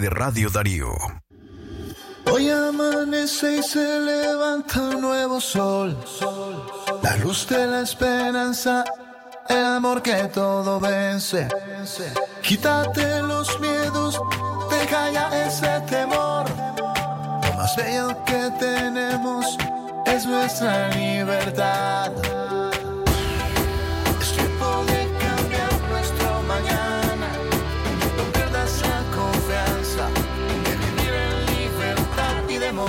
de Radio Darío. Hoy amanece y se levanta un nuevo sol. La luz de la esperanza, el amor que todo vence. Quítate los miedos, deja ya ese temor. Lo más bello que tenemos es nuestra libertad.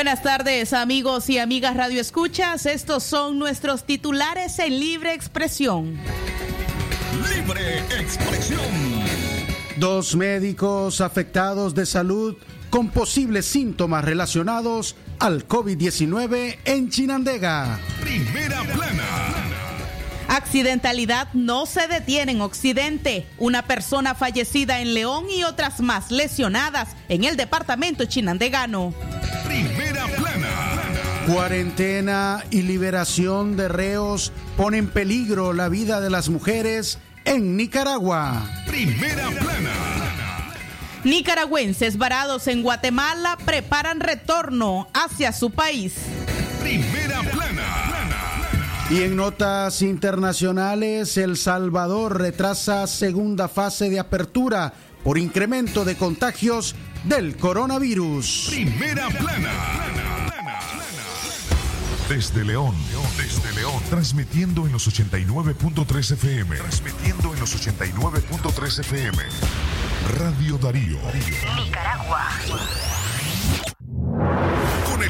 Buenas tardes amigos y amigas Radio Escuchas. Estos son nuestros titulares en libre expresión. Libre expresión. Dos médicos afectados de salud con posibles síntomas relacionados al COVID-19 en Chinandega. Primera plana. Accidentalidad no se detiene en Occidente. Una persona fallecida en León y otras más lesionadas en el departamento chinandegano. Primera plana. Cuarentena y liberación de reos pone en peligro la vida de las mujeres en Nicaragua. Primera plana. Nicaragüenses varados en Guatemala preparan retorno hacia su país. Primera plana. Y en notas internacionales, El Salvador retrasa segunda fase de apertura por incremento de contagios del coronavirus. Primera plana. Desde León, desde León, transmitiendo en los 89.3 FM. Transmitiendo en los 89.3 FM. Radio Darío. Nicaragua.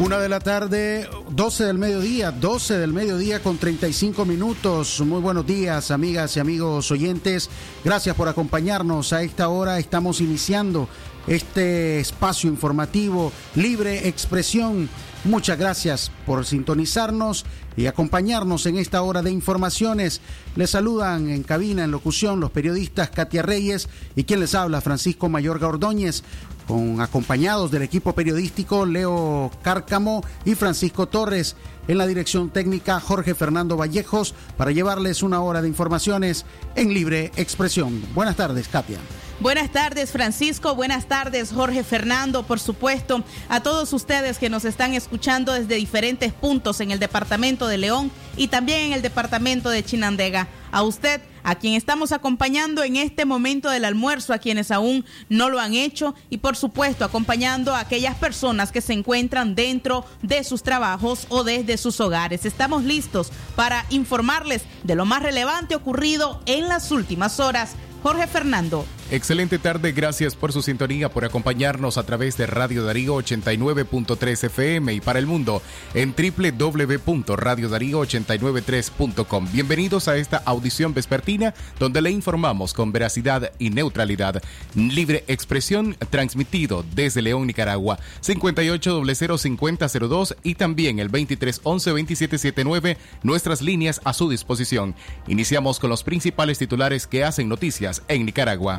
Una de la tarde, 12 del mediodía, 12 del mediodía con 35 minutos. Muy buenos días, amigas y amigos oyentes. Gracias por acompañarnos a esta hora. Estamos iniciando este espacio informativo, libre expresión. Muchas gracias por sintonizarnos y acompañarnos en esta hora de informaciones. Les saludan en cabina, en locución, los periodistas Katia Reyes y quien les habla, Francisco Mayorga Ordóñez con acompañados del equipo periodístico Leo Cárcamo y Francisco Torres en la dirección técnica Jorge Fernando Vallejos para llevarles una hora de informaciones en libre expresión. Buenas tardes, Katia. Buenas tardes, Francisco. Buenas tardes, Jorge Fernando. Por supuesto, a todos ustedes que nos están escuchando desde diferentes puntos en el departamento de León y también en el departamento de Chinandega. A usted, a quien estamos acompañando en este momento del almuerzo, a quienes aún no lo han hecho y por supuesto acompañando a aquellas personas que se encuentran dentro de sus trabajos o desde sus hogares. Estamos listos para informarles de lo más relevante ocurrido en las últimas horas. Jorge Fernando. Excelente tarde, gracias por su sintonía, por acompañarnos a través de Radio Darío 89.3 FM y para el mundo en www.radiodarío893.com. Bienvenidos a esta audición vespertina donde le informamos con veracidad y neutralidad. Libre expresión transmitido desde León, Nicaragua, 58005002 y también el 2311-2779, nuestras líneas a su disposición. Iniciamos con los principales titulares que hacen noticias en Nicaragua.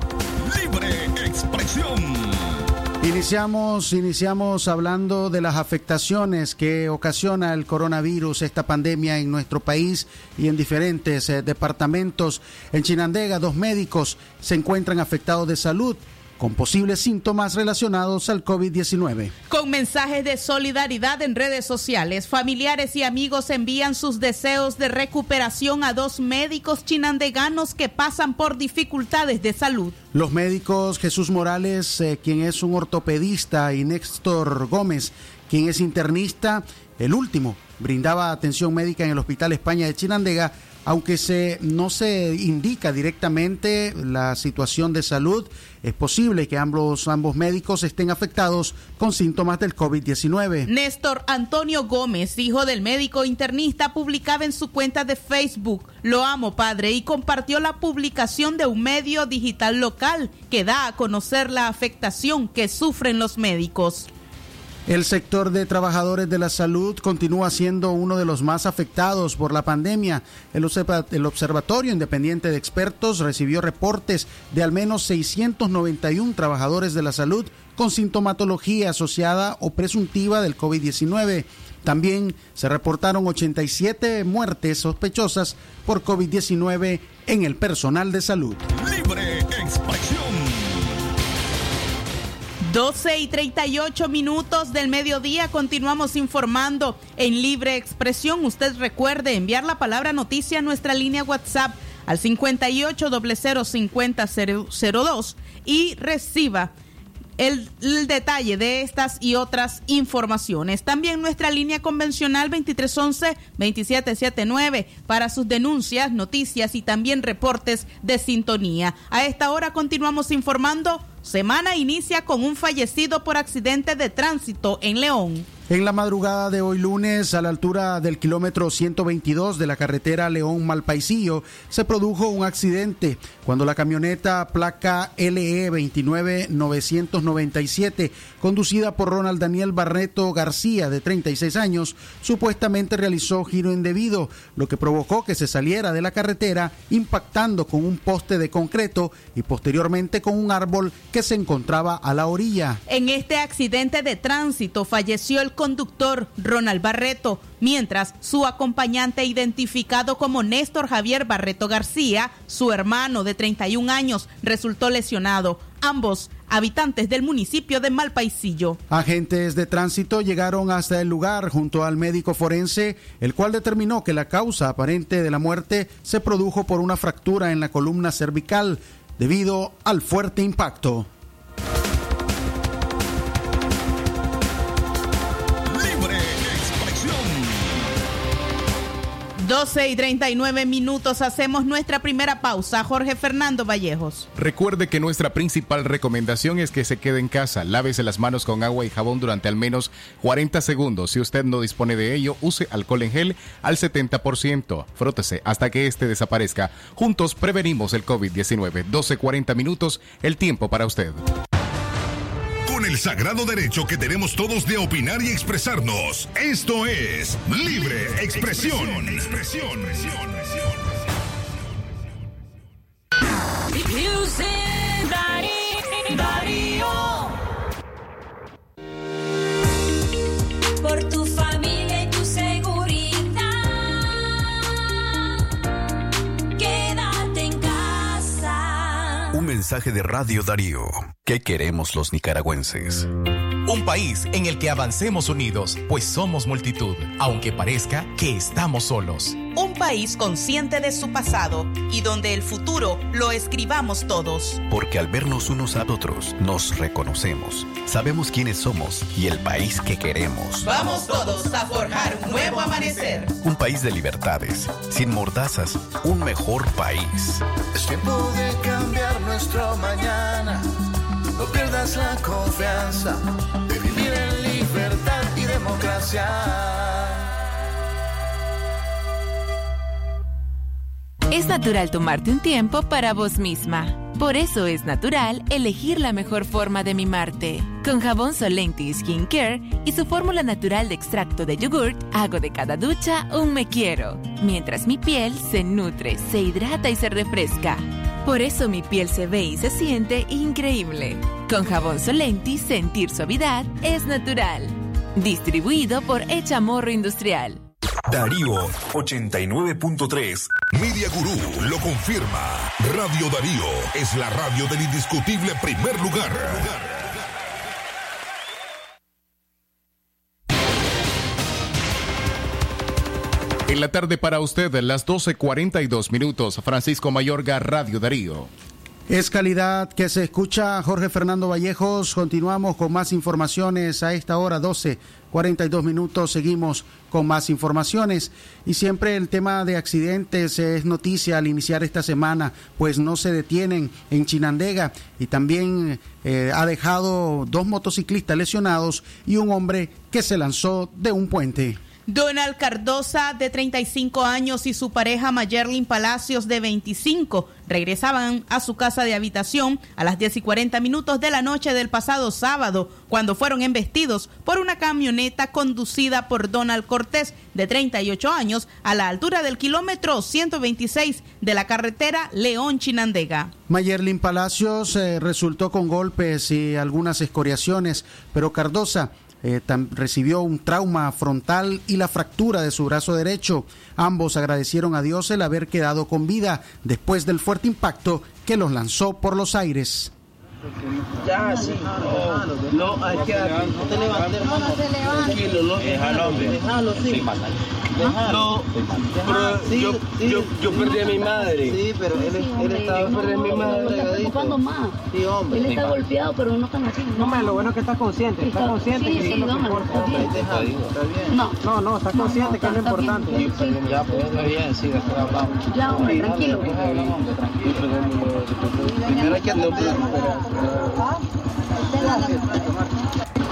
Libre expresión. Iniciamos, iniciamos hablando de las afectaciones que ocasiona el coronavirus, esta pandemia en nuestro país y en diferentes eh, departamentos. En Chinandega, dos médicos se encuentran afectados de salud con posibles síntomas relacionados al COVID-19. Con mensajes de solidaridad en redes sociales, familiares y amigos envían sus deseos de recuperación a dos médicos chinandeganos que pasan por dificultades de salud. Los médicos Jesús Morales, eh, quien es un ortopedista, y Néstor Gómez, quien es internista, el último brindaba atención médica en el Hospital España de Chinandega, aunque se, no se indica directamente la situación de salud, es posible que ambos, ambos médicos estén afectados con síntomas del COVID-19. Néstor Antonio Gómez, hijo del médico internista, publicaba en su cuenta de Facebook, Lo amo padre, y compartió la publicación de un medio digital local que da a conocer la afectación que sufren los médicos. El sector de trabajadores de la salud continúa siendo uno de los más afectados por la pandemia. El, observa- el Observatorio Independiente de Expertos recibió reportes de al menos 691 trabajadores de la salud con sintomatología asociada o presuntiva del COVID-19. También se reportaron 87 muertes sospechosas por COVID-19 en el personal de salud. Libre expresión. 12 y 38 minutos del mediodía continuamos informando en libre expresión. Usted recuerde enviar la palabra noticia a nuestra línea WhatsApp al 58005002 y reciba el, el detalle de estas y otras informaciones. También nuestra línea convencional 2311-2779 para sus denuncias, noticias y también reportes de sintonía. A esta hora continuamos informando. Semana inicia con un fallecido por accidente de tránsito en León. En la madrugada de hoy lunes, a la altura del kilómetro 122 de la carretera León-Malpaisillo, se produjo un accidente cuando la camioneta placa LE 29997, conducida por Ronald Daniel Barreto García, de 36 años, supuestamente realizó giro indebido, lo que provocó que se saliera de la carretera, impactando con un poste de concreto y posteriormente con un árbol que se encontraba a la orilla. En este accidente de tránsito falleció el conductor Ronald Barreto, mientras su acompañante identificado como Néstor Javier Barreto García, su hermano de 31 años, resultó lesionado. Ambos habitantes del municipio de Malpaisillo. Agentes de tránsito llegaron hasta el lugar junto al médico forense, el cual determinó que la causa aparente de la muerte se produjo por una fractura en la columna cervical debido al fuerte impacto. 12 y 39 minutos hacemos nuestra primera pausa. Jorge Fernando Vallejos. Recuerde que nuestra principal recomendación es que se quede en casa. Lávese las manos con agua y jabón durante al menos 40 segundos. Si usted no dispone de ello, use alcohol en gel al 70%. Frótese hasta que este desaparezca. Juntos prevenimos el COVID-19. 12-40 minutos, el tiempo para usted. El sagrado derecho que tenemos todos de opinar y expresarnos. Esto es Libre Expresión. Music Dari- Darío. Mensaje de Radio Darío. ¿Qué queremos los nicaragüenses? Un país en el que avancemos unidos, pues somos multitud, aunque parezca que estamos solos. Un país consciente de su pasado y donde el futuro lo escribamos todos. Porque al vernos unos a otros, nos reconocemos. Sabemos quiénes somos y el país que queremos. Vamos todos a forjar un nuevo amanecer. Un país de libertades, sin mordazas, un mejor país. Es tiempo de cambiar nuestro mañana. No pierdas la confianza de vivir en libertad y democracia. Es natural tomarte un tiempo para vos misma. Por eso es natural elegir la mejor forma de mimarte. Con jabón Solenti Skin Care y su fórmula natural de extracto de yogurt, hago de cada ducha un me quiero, mientras mi piel se nutre, se hidrata y se refresca. Por eso mi piel se ve y se siente increíble. Con jabón Solenti, sentir suavidad es natural. Distribuido por Echamorro Industrial. Darío 89.3. Media Gurú lo confirma. Radio Darío es la radio del indiscutible primer lugar. En la tarde para usted, las 12.42 minutos, Francisco Mayorga, Radio Darío. Es calidad que se escucha Jorge Fernando Vallejos. Continuamos con más informaciones a esta hora, 12, 42 minutos. Seguimos con más informaciones. Y siempre el tema de accidentes es noticia al iniciar esta semana, pues no se detienen en Chinandega y también eh, ha dejado dos motociclistas lesionados y un hombre que se lanzó de un puente. Donald Cardosa, de 35 años, y su pareja Mayerlin Palacios, de 25, regresaban a su casa de habitación a las 10 y 40 minutos de la noche del pasado sábado, cuando fueron embestidos por una camioneta conducida por Donald Cortés, de 38 años, a la altura del kilómetro 126 de la carretera León-Chinandega. Mayerlin Palacios eh, resultó con golpes y algunas escoriaciones, pero Cardosa eh, tam- recibió un trauma frontal y la fractura de su brazo derecho. Ambos agradecieron a Dios el haber quedado con vida después del fuerte impacto que los lanzó por los aires. Ya, sí. No, no hay que no te levantes. Tranquilo, no. Déjalo, hombre. Déjalo, sí. No, pero yo, yo, yo perdí a mi madre. Sí, pero él, él estaba perdiendo a mi madre. está preocupando más. Sí, hombre. Él está golpeado, pero no tan así. No, hombre, lo bueno es que está consciente, está consciente sí, que eso sí, es lo que no, importa. está bien. Está. No, No, no, está consciente que es lo está bien. importante. Sí. Ya, pues está bien, sí, después hablamos. Ya, hombre, tranquilo. Primero hay que atender.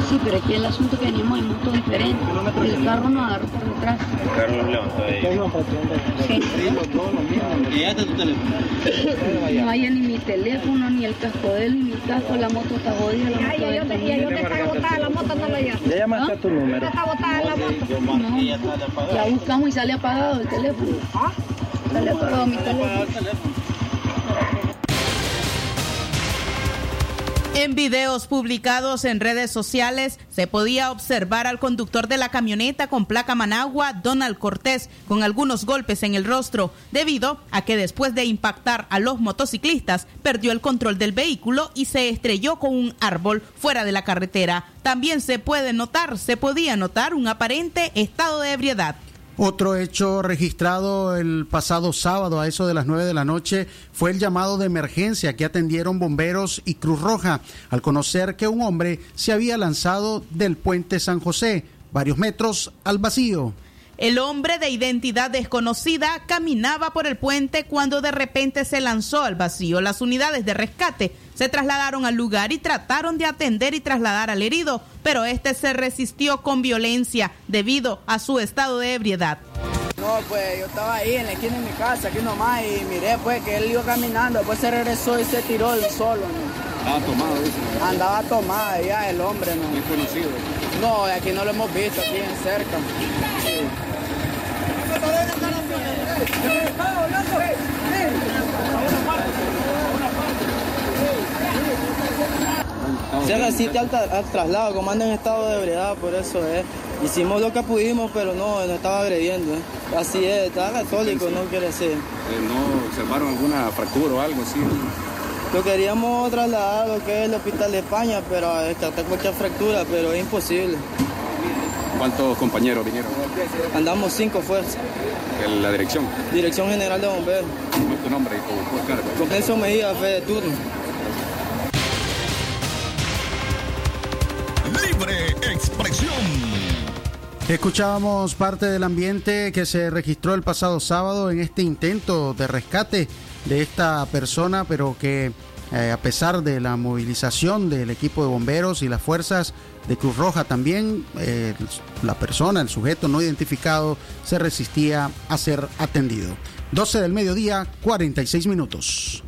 Sí, pero aquí el asunto que venimos en moto diferente. El carro nos agarró por detrás. Carlos levantó Sí. ¿Y ya está tu teléfono? No hay ni mi teléfono, ni el casco de él, ni mi casco. La moto está jodida. La moto de él está botada la moto, no la llamo. Ya llamaste a tu número. Está botada la moto. No. Ya buscamos y sale apagado el teléfono. Sale apagado mi teléfono. En videos publicados en redes sociales se podía observar al conductor de la camioneta con placa Managua, Donald Cortés, con algunos golpes en el rostro, debido a que después de impactar a los motociclistas perdió el control del vehículo y se estrelló con un árbol fuera de la carretera. También se puede notar, se podía notar un aparente estado de ebriedad. Otro hecho registrado el pasado sábado a eso de las 9 de la noche fue el llamado de emergencia que atendieron bomberos y Cruz Roja al conocer que un hombre se había lanzado del puente San José, varios metros al vacío. El hombre de identidad desconocida caminaba por el puente cuando de repente se lanzó al vacío. Las unidades de rescate se trasladaron al lugar y trataron de atender y trasladar al herido, pero este se resistió con violencia debido a su estado de ebriedad. No, pues yo estaba ahí en la esquina de mi casa, aquí nomás, y miré pues que él iba caminando, después se regresó y se tiró él solo. ¿no? Estaba tomado, dice. Andaba tomado ya el hombre, ¿no? Muy conocido. No, aquí no lo hemos visto, aquí en cerca. Se resiste al, al traslado, como anda en estado de ebriedad, por eso es. Hicimos lo que pudimos, pero no, no estaba agrediendo. ¿eh? Así es, está católico, no quiere decir. Eh, ¿No observaron alguna fractura o algo así? Lo queríamos trasladar a lo que es el hospital de España, pero descartar cualquier fractura, pero es imposible. ¿Cuántos compañeros vinieron? Andamos cinco fuerzas. La dirección. Dirección General de Bomberos. ¿Cómo es tu nombre y tu, tu cargo? Nelson Medida, fe de turno. Expresión. Escuchábamos parte del ambiente que se registró el pasado sábado en este intento de rescate de esta persona, pero que eh, a pesar de la movilización del equipo de bomberos y las fuerzas de Cruz Roja también, eh, la persona, el sujeto no identificado, se resistía a ser atendido. 12 del mediodía, 46 minutos.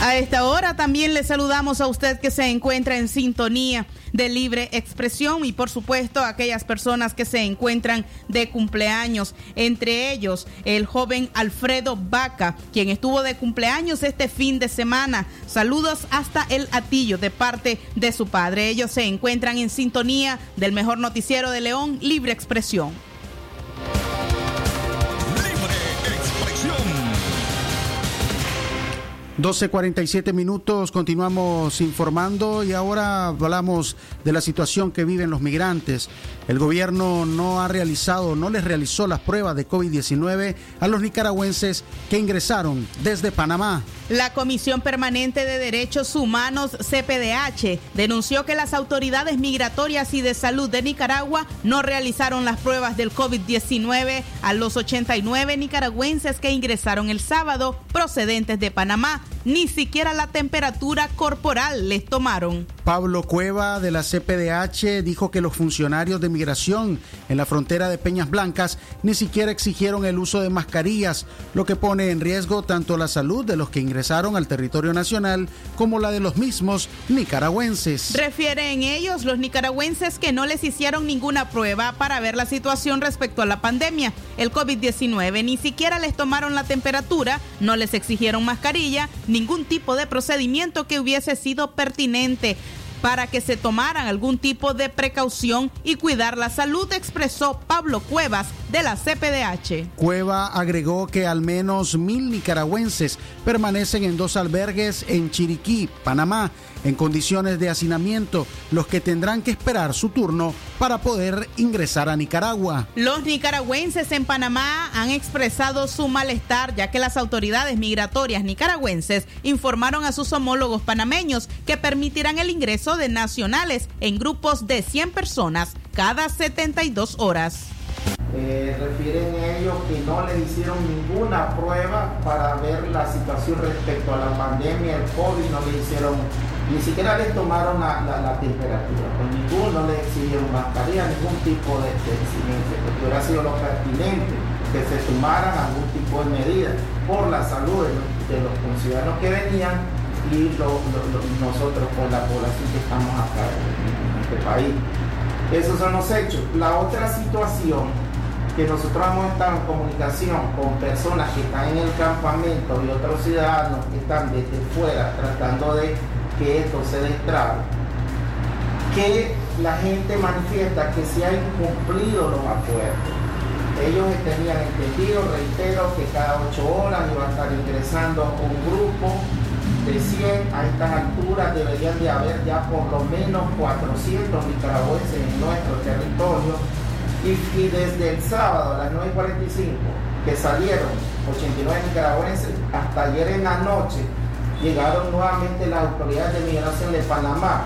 A esta hora también le saludamos a usted que se encuentra en sintonía. de libre expresión y por supuesto aquellas personas que se encuentran de cumpleaños, entre ellos el joven Alfredo Vaca, quien estuvo de cumpleaños este fin de semana. Saludos hasta el Atillo de parte de su padre. Ellos se encuentran en sintonía del mejor noticiero de León, Libre Expresión. 12.47 minutos, continuamos informando y ahora hablamos de la situación que viven los migrantes. El gobierno no ha realizado, no les realizó las pruebas de COVID-19 a los nicaragüenses que ingresaron desde Panamá. La Comisión Permanente de Derechos Humanos, CPDH, denunció que las autoridades migratorias y de salud de Nicaragua no realizaron las pruebas del COVID-19 a los 89 nicaragüenses que ingresaron el sábado procedentes de Panamá. Ni siquiera la temperatura corporal les tomaron. Pablo Cueva de la CPDH dijo que los funcionarios de migración en la frontera de Peñas Blancas ni siquiera exigieron el uso de mascarillas, lo que pone en riesgo tanto la salud de los que ingresaron al territorio nacional como la de los mismos nicaragüenses. Refieren ellos los nicaragüenses que no les hicieron ninguna prueba para ver la situación respecto a la pandemia, el COVID-19, ni siquiera les tomaron la temperatura, no les exigieron mascarilla, ningún tipo de procedimiento que hubiese sido pertinente para que se tomaran algún tipo de precaución y cuidar la salud, expresó Pablo Cuevas de la CPDH. Cueva agregó que al menos mil nicaragüenses permanecen en dos albergues en Chiriquí, Panamá, en condiciones de hacinamiento, los que tendrán que esperar su turno para poder ingresar a Nicaragua. Los nicaragüenses en Panamá han expresado su malestar ya que las autoridades migratorias nicaragüenses informaron a sus homólogos panameños que permitirán el ingreso de nacionales en grupos de 100 personas cada 72 horas. Eh, refieren ellos que no le hicieron ninguna prueba para ver la situación respecto a la pandemia, el COVID, no le hicieron, ni siquiera les tomaron la, temperatura, con ninguno le exigieron mascarilla, ningún tipo de, de exigencia, porque hubiera sido lo pertinente que se tomaran algún tipo de medida por la salud de los, de conciudadanos que venían y nosotros con la población que estamos acá en este país. Esos son los hechos. La otra situación que nosotros hemos estado en comunicación con personas que están en el campamento y otros ciudadanos que están desde fuera tratando de que esto se destrabe, que la gente manifiesta que se han incumplido los acuerdos. Ellos tenían entendido, reitero, que cada ocho horas iba a estar ingresando un grupo de 100. A estas alturas deberían de haber ya por lo menos 400 nicaragüenses en nuestro territorio. Y, y desde el sábado a las 9.45 que salieron 89 nicaragüenses, hasta ayer en la noche llegaron nuevamente las autoridades de migración de Panamá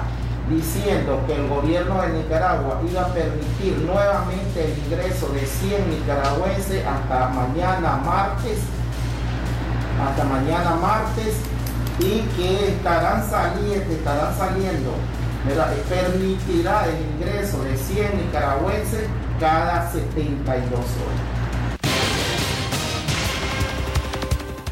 diciendo que el gobierno de Nicaragua iba a permitir nuevamente el ingreso de 100 nicaragüenses hasta mañana martes, hasta mañana martes, y que estarán saliendo, estarán saliendo, permitirá el ingreso de 100 nicaragüenses cada 72 horas.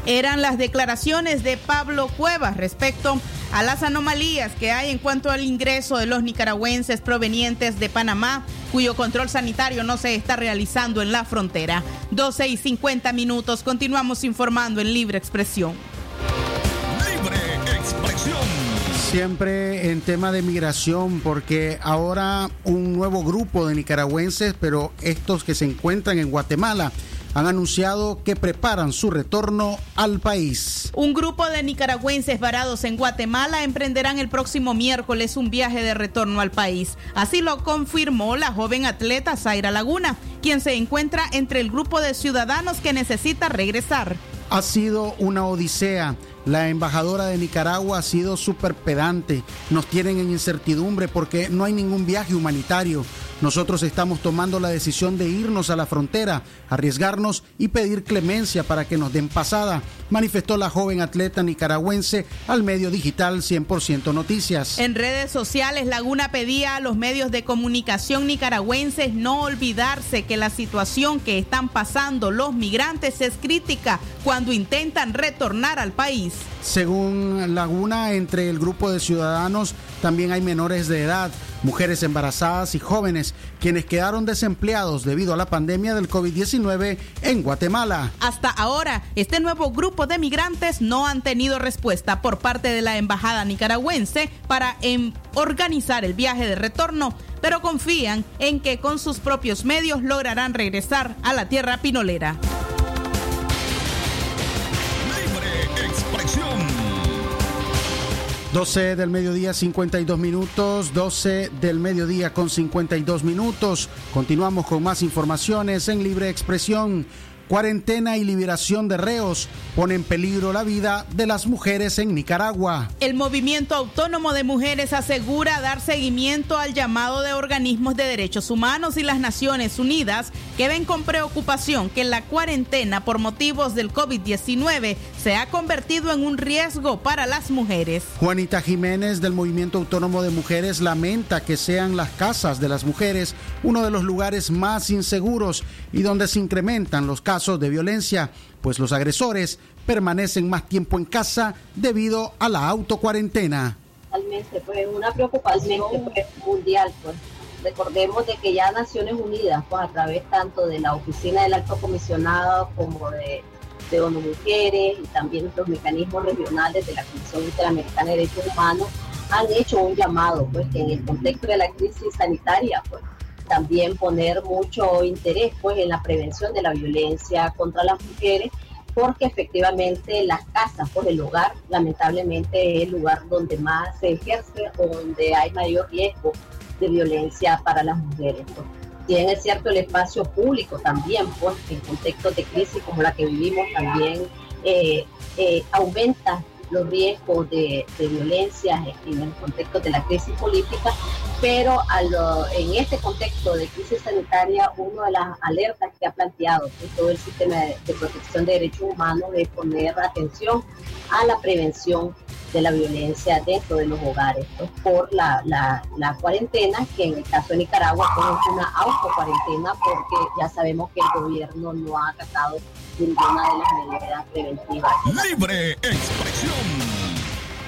Eran las declaraciones de Pablo Cuevas respecto a las anomalías que hay en cuanto al ingreso de los nicaragüenses provenientes de Panamá, cuyo control sanitario no se está realizando en la frontera. 12 y 50 minutos, continuamos informando en Libre Expresión. Siempre en tema de migración, porque ahora un nuevo grupo de nicaragüenses, pero estos que se encuentran en Guatemala, han anunciado que preparan su retorno al país. Un grupo de nicaragüenses varados en Guatemala emprenderán el próximo miércoles un viaje de retorno al país. Así lo confirmó la joven atleta Zaira Laguna, quien se encuentra entre el grupo de ciudadanos que necesita regresar. Ha sido una odisea. La embajadora de Nicaragua ha sido súper pedante. Nos tienen en incertidumbre porque no hay ningún viaje humanitario. Nosotros estamos tomando la decisión de irnos a la frontera, arriesgarnos y pedir clemencia para que nos den pasada, manifestó la joven atleta nicaragüense al medio digital 100% Noticias. En redes sociales, Laguna pedía a los medios de comunicación nicaragüenses no olvidarse que la situación que están pasando los migrantes es crítica cuando intentan retornar al país. Según Laguna, entre el grupo de ciudadanos también hay menores de edad, mujeres embarazadas y jóvenes, quienes quedaron desempleados debido a la pandemia del COVID-19 en Guatemala. Hasta ahora, este nuevo grupo de migrantes no han tenido respuesta por parte de la embajada nicaragüense para em, organizar el viaje de retorno, pero confían en que con sus propios medios lograrán regresar a la tierra pinolera. 12 del mediodía 52 minutos, 12 del mediodía con 52 minutos. Continuamos con más informaciones en libre expresión. Cuarentena y liberación de reos pone en peligro la vida de las mujeres en Nicaragua. El Movimiento Autónomo de Mujeres asegura dar seguimiento al llamado de organismos de derechos humanos y las Naciones Unidas que ven con preocupación que la cuarentena por motivos del COVID-19 se ha convertido en un riesgo para las mujeres. Juanita Jiménez del Movimiento Autónomo de Mujeres lamenta que sean las casas de las mujeres uno de los lugares más inseguros y donde se incrementan los casos de violencia, pues los agresores permanecen más tiempo en casa debido a la autocuarentena. Realmente, pues una preocupación pues, mundial, pues. Recordemos de que ya Naciones Unidas, pues a través tanto de la Oficina del Alto Comisionado como de, de ONU Mujeres y también los mecanismos regionales de la Comisión Interamericana de Derechos Humanos, han hecho un llamado, pues en el contexto de la crisis sanitaria, pues también poner mucho interés pues en la prevención de la violencia contra las mujeres porque efectivamente las casas, pues el hogar, lamentablemente es el lugar donde más se ejerce o donde hay mayor riesgo de violencia para las mujeres. Pues. Es cierto el espacio público también, pues en contextos de crisis como la que vivimos también eh, eh, aumenta los riesgos de, de, violencia en el contexto de la crisis política, pero en este contexto de crisis sanitaria, una de las alertas que ha planteado pues, todo el sistema de, protección de derechos humanos es poner atención a la prevención de la violencia dentro de los hogares por la, la, la, cuarentena, que en el caso de Nicaragua es una autocuarentena porque ya sabemos que el gobierno no ha acatado ninguna de las medidas preventivas. Libre expresión.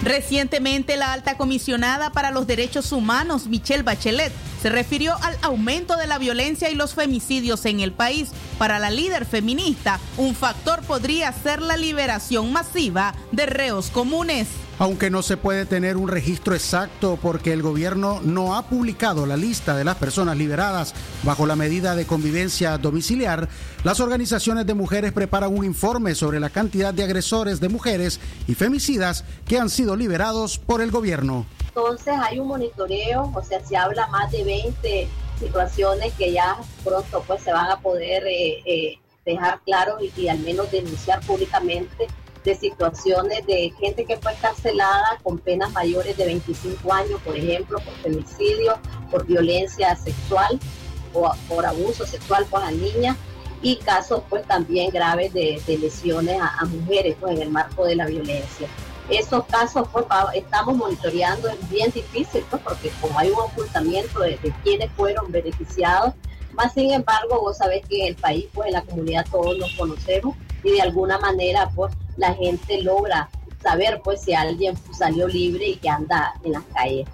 Recientemente, la alta comisionada para los derechos humanos, Michelle Bachelet, se refirió al aumento de la violencia y los femicidios en el país. Para la líder feminista, un factor podría ser la liberación masiva de reos comunes. Aunque no se puede tener un registro exacto porque el gobierno no ha publicado la lista de las personas liberadas bajo la medida de convivencia domiciliar, las organizaciones de mujeres preparan un informe sobre la cantidad de agresores de mujeres y femicidas que han sido liberados por el gobierno. Entonces hay un monitoreo, o sea, se habla más de 20 situaciones que ya pronto pues se van a poder eh, eh, dejar claros y, y al menos denunciar públicamente de situaciones de gente que fue encarcelada con penas mayores de 25 años, por ejemplo, por femicidio, por violencia sexual o por abuso sexual con las niñas y casos pues también graves de, de lesiones a, a, mujeres pues en el marco de la violencia. Esos casos pues estamos monitoreando, es bien difícil pues porque como hay un ocultamiento de, de quienes fueron beneficiados, más sin embargo vos sabés que en el país pues en la comunidad todos nos conocemos y de alguna manera pues la gente logra saber pues si alguien salió libre y que anda en las calles.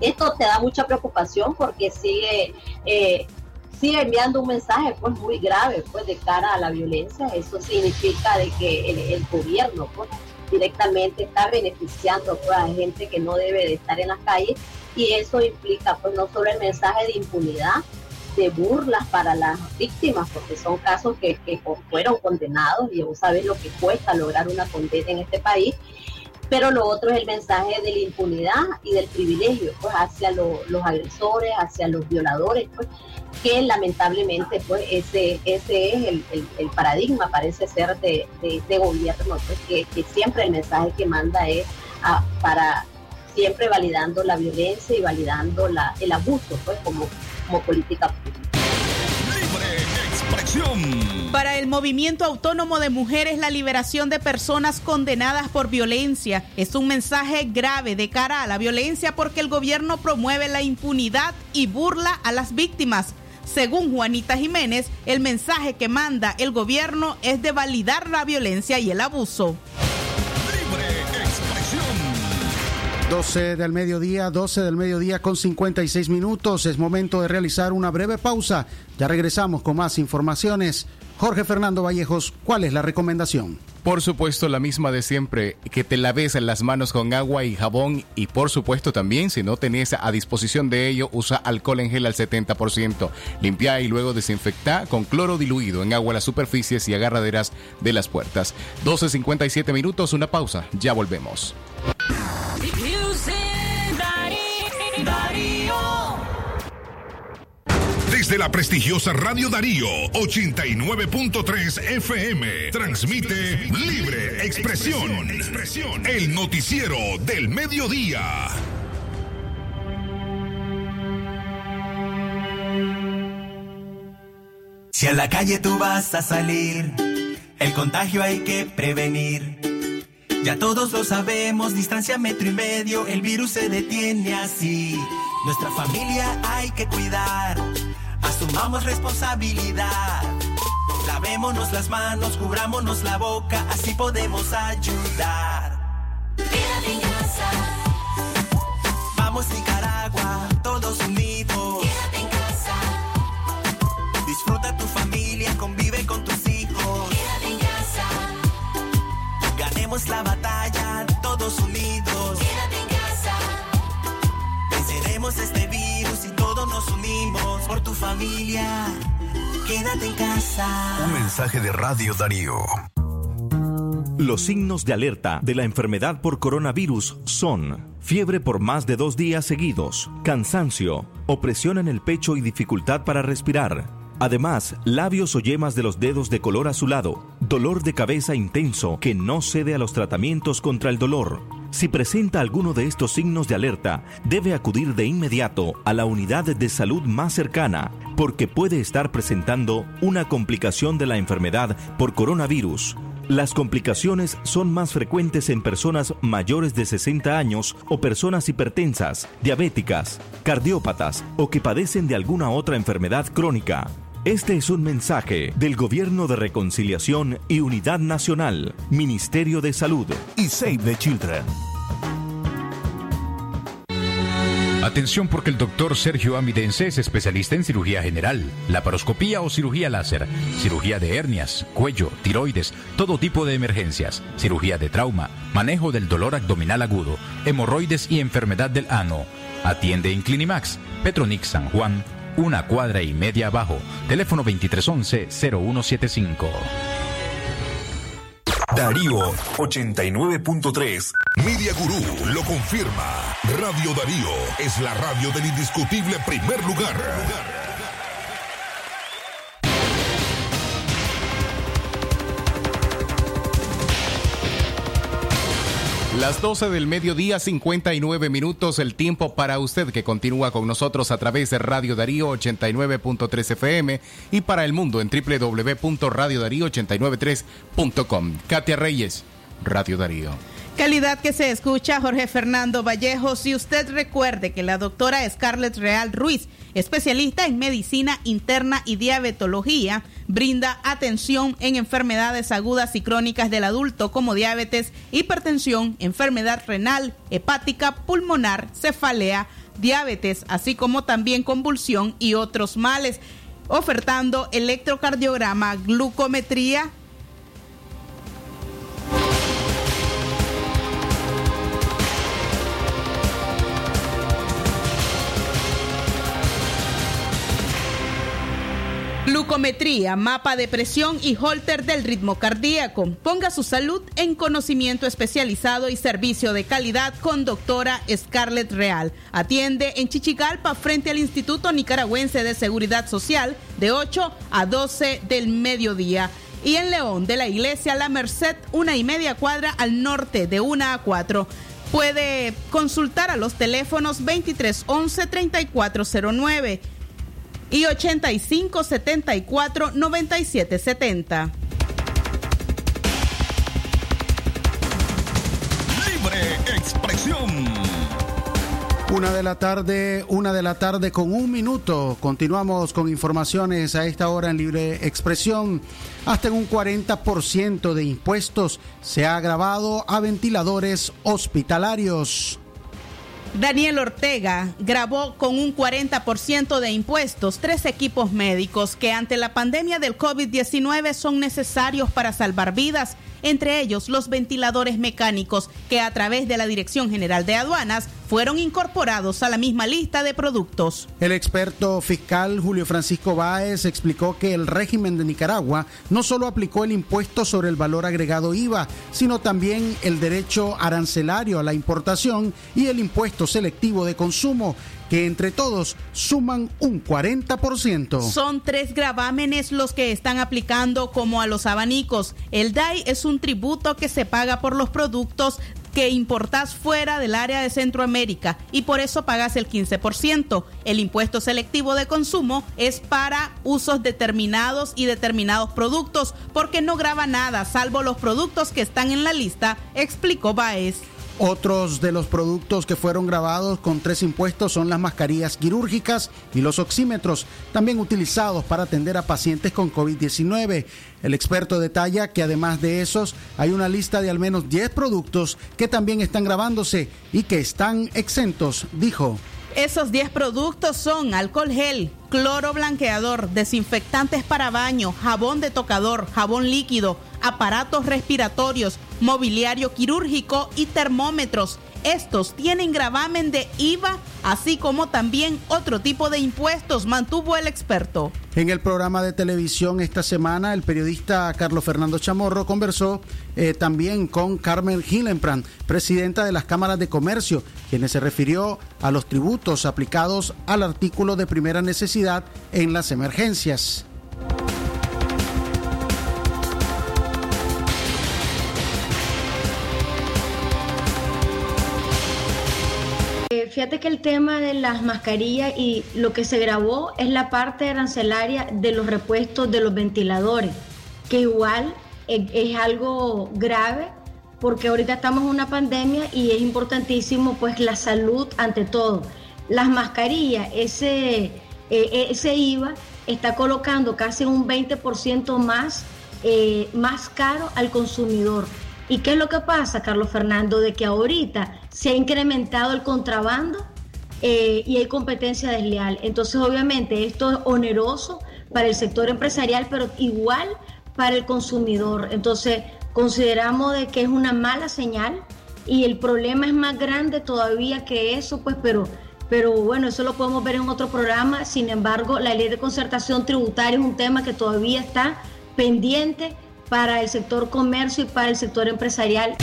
Esto te da mucha preocupación porque sigue, eh, sigue enviando un mensaje pues muy grave pues de cara a la violencia. Eso significa de que el, gobierno pues directamente está beneficiando pues, a gente que no debe de estar en las calles y eso implica pues no solo el mensaje de impunidad, de burlas para las víctimas, porque son casos que, que fueron condenados y vos sabes lo que cuesta lograr una condena en este país, pero lo otro es el mensaje de la impunidad y del privilegio pues hacia lo, los agresores, hacia los violadores, pues que lamentablemente pues ese, ese es el, el, el paradigma parece ser de, de gobierno, pues que, que, siempre el mensaje que manda es a, para siempre validando la violencia y validando la, el abuso pues como como política pública. Para el movimiento autónomo de mujeres, la liberación de personas condenadas por violencia es un mensaje grave de cara a la violencia porque el gobierno promueve la impunidad y burla a las víctimas. Según Juanita Jiménez, el mensaje que manda el gobierno es de validar la violencia y el abuso. 12 del mediodía, 12 del mediodía con 56 minutos. Es momento de realizar una breve pausa. Ya regresamos con más informaciones. Jorge Fernando Vallejos, ¿cuál es la recomendación? Por supuesto, la misma de siempre, que te laves las manos con agua y jabón y por supuesto también, si no tenés a disposición de ello, usa alcohol en gel al 70%. Limpia y luego desinfecta con cloro diluido en agua las superficies y agarraderas de las puertas. 12.57 minutos, una pausa, ya volvemos. Desde la prestigiosa Radio Darío 89.3 FM transmite Libre Expresión. El noticiero del mediodía. Si a la calle tú vas a salir, el contagio hay que prevenir. Ya todos lo sabemos, distancia metro y medio, el virus se detiene así. Nuestra familia hay que cuidar, asumamos responsabilidad. Lavémonos las manos, cubrámonos la boca, así podemos ayudar. Quédate en casa, Vamos Nicaragua, todos unidos. quédate en casa, Disfruta tu familia, convive con tus hijos. quédate en casa, Ganemos la batalla, todos unidos. Nos unimos por tu familia. Quédate en casa. Un mensaje de Radio Darío. Los signos de alerta de la enfermedad por coronavirus son fiebre por más de dos días seguidos, cansancio, opresión en el pecho y dificultad para respirar. Además, labios o yemas de los dedos de color azulado, dolor de cabeza intenso que no cede a los tratamientos contra el dolor. Si presenta alguno de estos signos de alerta, debe acudir de inmediato a la unidad de salud más cercana, porque puede estar presentando una complicación de la enfermedad por coronavirus. Las complicaciones son más frecuentes en personas mayores de 60 años o personas hipertensas, diabéticas, cardiópatas o que padecen de alguna otra enfermedad crónica. Este es un mensaje del Gobierno de Reconciliación y Unidad Nacional, Ministerio de Salud y Save the Children. Atención porque el doctor Sergio Amidense es especialista en cirugía general, laparoscopía o cirugía láser, cirugía de hernias, cuello, tiroides, todo tipo de emergencias, cirugía de trauma, manejo del dolor abdominal agudo, hemorroides y enfermedad del ano. Atiende en Clinimax, Petronix San Juan, una cuadra y media abajo, teléfono 2311-0175. Darío 89.3. Media Gurú lo confirma. Radio Darío es la radio del indiscutible primer lugar. Las 12 del mediodía, 59 minutos, el tiempo para usted que continúa con nosotros a través de Radio Darío 89.3 FM y para el mundo en www.radiodarío893.com. Katia Reyes, Radio Darío. Calidad que se escucha, Jorge Fernando Vallejo. Si usted recuerde que la doctora Scarlett Real Ruiz, especialista en medicina interna y diabetología, brinda atención en enfermedades agudas y crónicas del adulto como diabetes, hipertensión, enfermedad renal, hepática, pulmonar, cefalea, diabetes, así como también convulsión y otros males, ofertando electrocardiograma, glucometría, Glucometría, mapa de presión y holter del ritmo cardíaco. Ponga su salud en conocimiento especializado y servicio de calidad con doctora Scarlett Real. Atiende en Chichigalpa frente al Instituto Nicaragüense de Seguridad Social de 8 a 12 del mediodía. Y en León de la Iglesia La Merced, una y media cuadra al norte de 1 a 4. Puede consultar a los teléfonos 2311 3409 y 85 74 97 70. Libre Expresión. Una de la tarde, una de la tarde con un minuto. Continuamos con informaciones a esta hora en libre expresión. Hasta en un 40% de impuestos se ha agravado a ventiladores hospitalarios. Daniel Ortega grabó con un 40% de impuestos tres equipos médicos que ante la pandemia del COVID-19 son necesarios para salvar vidas, entre ellos los ventiladores mecánicos que a través de la Dirección General de Aduanas fueron incorporados a la misma lista de productos. El experto fiscal Julio Francisco Báez explicó que el régimen de Nicaragua no solo aplicó el impuesto sobre el valor agregado IVA, sino también el derecho arancelario a la importación y el impuesto selectivo de consumo, que entre todos suman un 40%. Son tres gravámenes los que están aplicando como a los abanicos. El DAI es un tributo que se paga por los productos que importás fuera del área de Centroamérica y por eso pagas el 15%. El impuesto selectivo de consumo es para usos determinados y determinados productos porque no graba nada salvo los productos que están en la lista, explicó Baez. Otros de los productos que fueron grabados con tres impuestos son las mascarillas quirúrgicas y los oxímetros, también utilizados para atender a pacientes con COVID-19. El experto detalla que además de esos hay una lista de al menos 10 productos que también están grabándose y que están exentos, dijo. Esos 10 productos son alcohol gel, cloro blanqueador, desinfectantes para baño, jabón de tocador, jabón líquido, aparatos respiratorios, mobiliario quirúrgico y termómetros. Estos tienen gravamen de IVA, así como también otro tipo de impuestos, mantuvo el experto. En el programa de televisión esta semana, el periodista Carlos Fernando Chamorro conversó eh, también con Carmen Hillenbrand, presidenta de las cámaras de comercio, quienes se refirió a los tributos aplicados al artículo de primera necesidad en las emergencias. Fíjate que el tema de las mascarillas y lo que se grabó es la parte arancelaria de los repuestos de los ventiladores, que igual eh, es, algo grave porque ahorita estamos en una pandemia y es importantísimo pues la salud ante todo. Las mascarillas, ese, eh, ese IVA está colocando casi un 20% más, eh, más caro al consumidor. ¿Y qué es lo que pasa, Carlos Fernando? De que ahorita se ha incrementado el contrabando eh, y hay competencia desleal. Entonces, obviamente, esto es oneroso para el sector empresarial, pero igual para el consumidor. Entonces, consideramos de que es una mala señal y el problema es más grande todavía que eso, pues, pero, pero bueno, eso lo podemos ver en otro programa. Sin embargo, la ley de concertación tributaria es un tema que todavía está pendiente para el sector comercio y para el sector empresarial.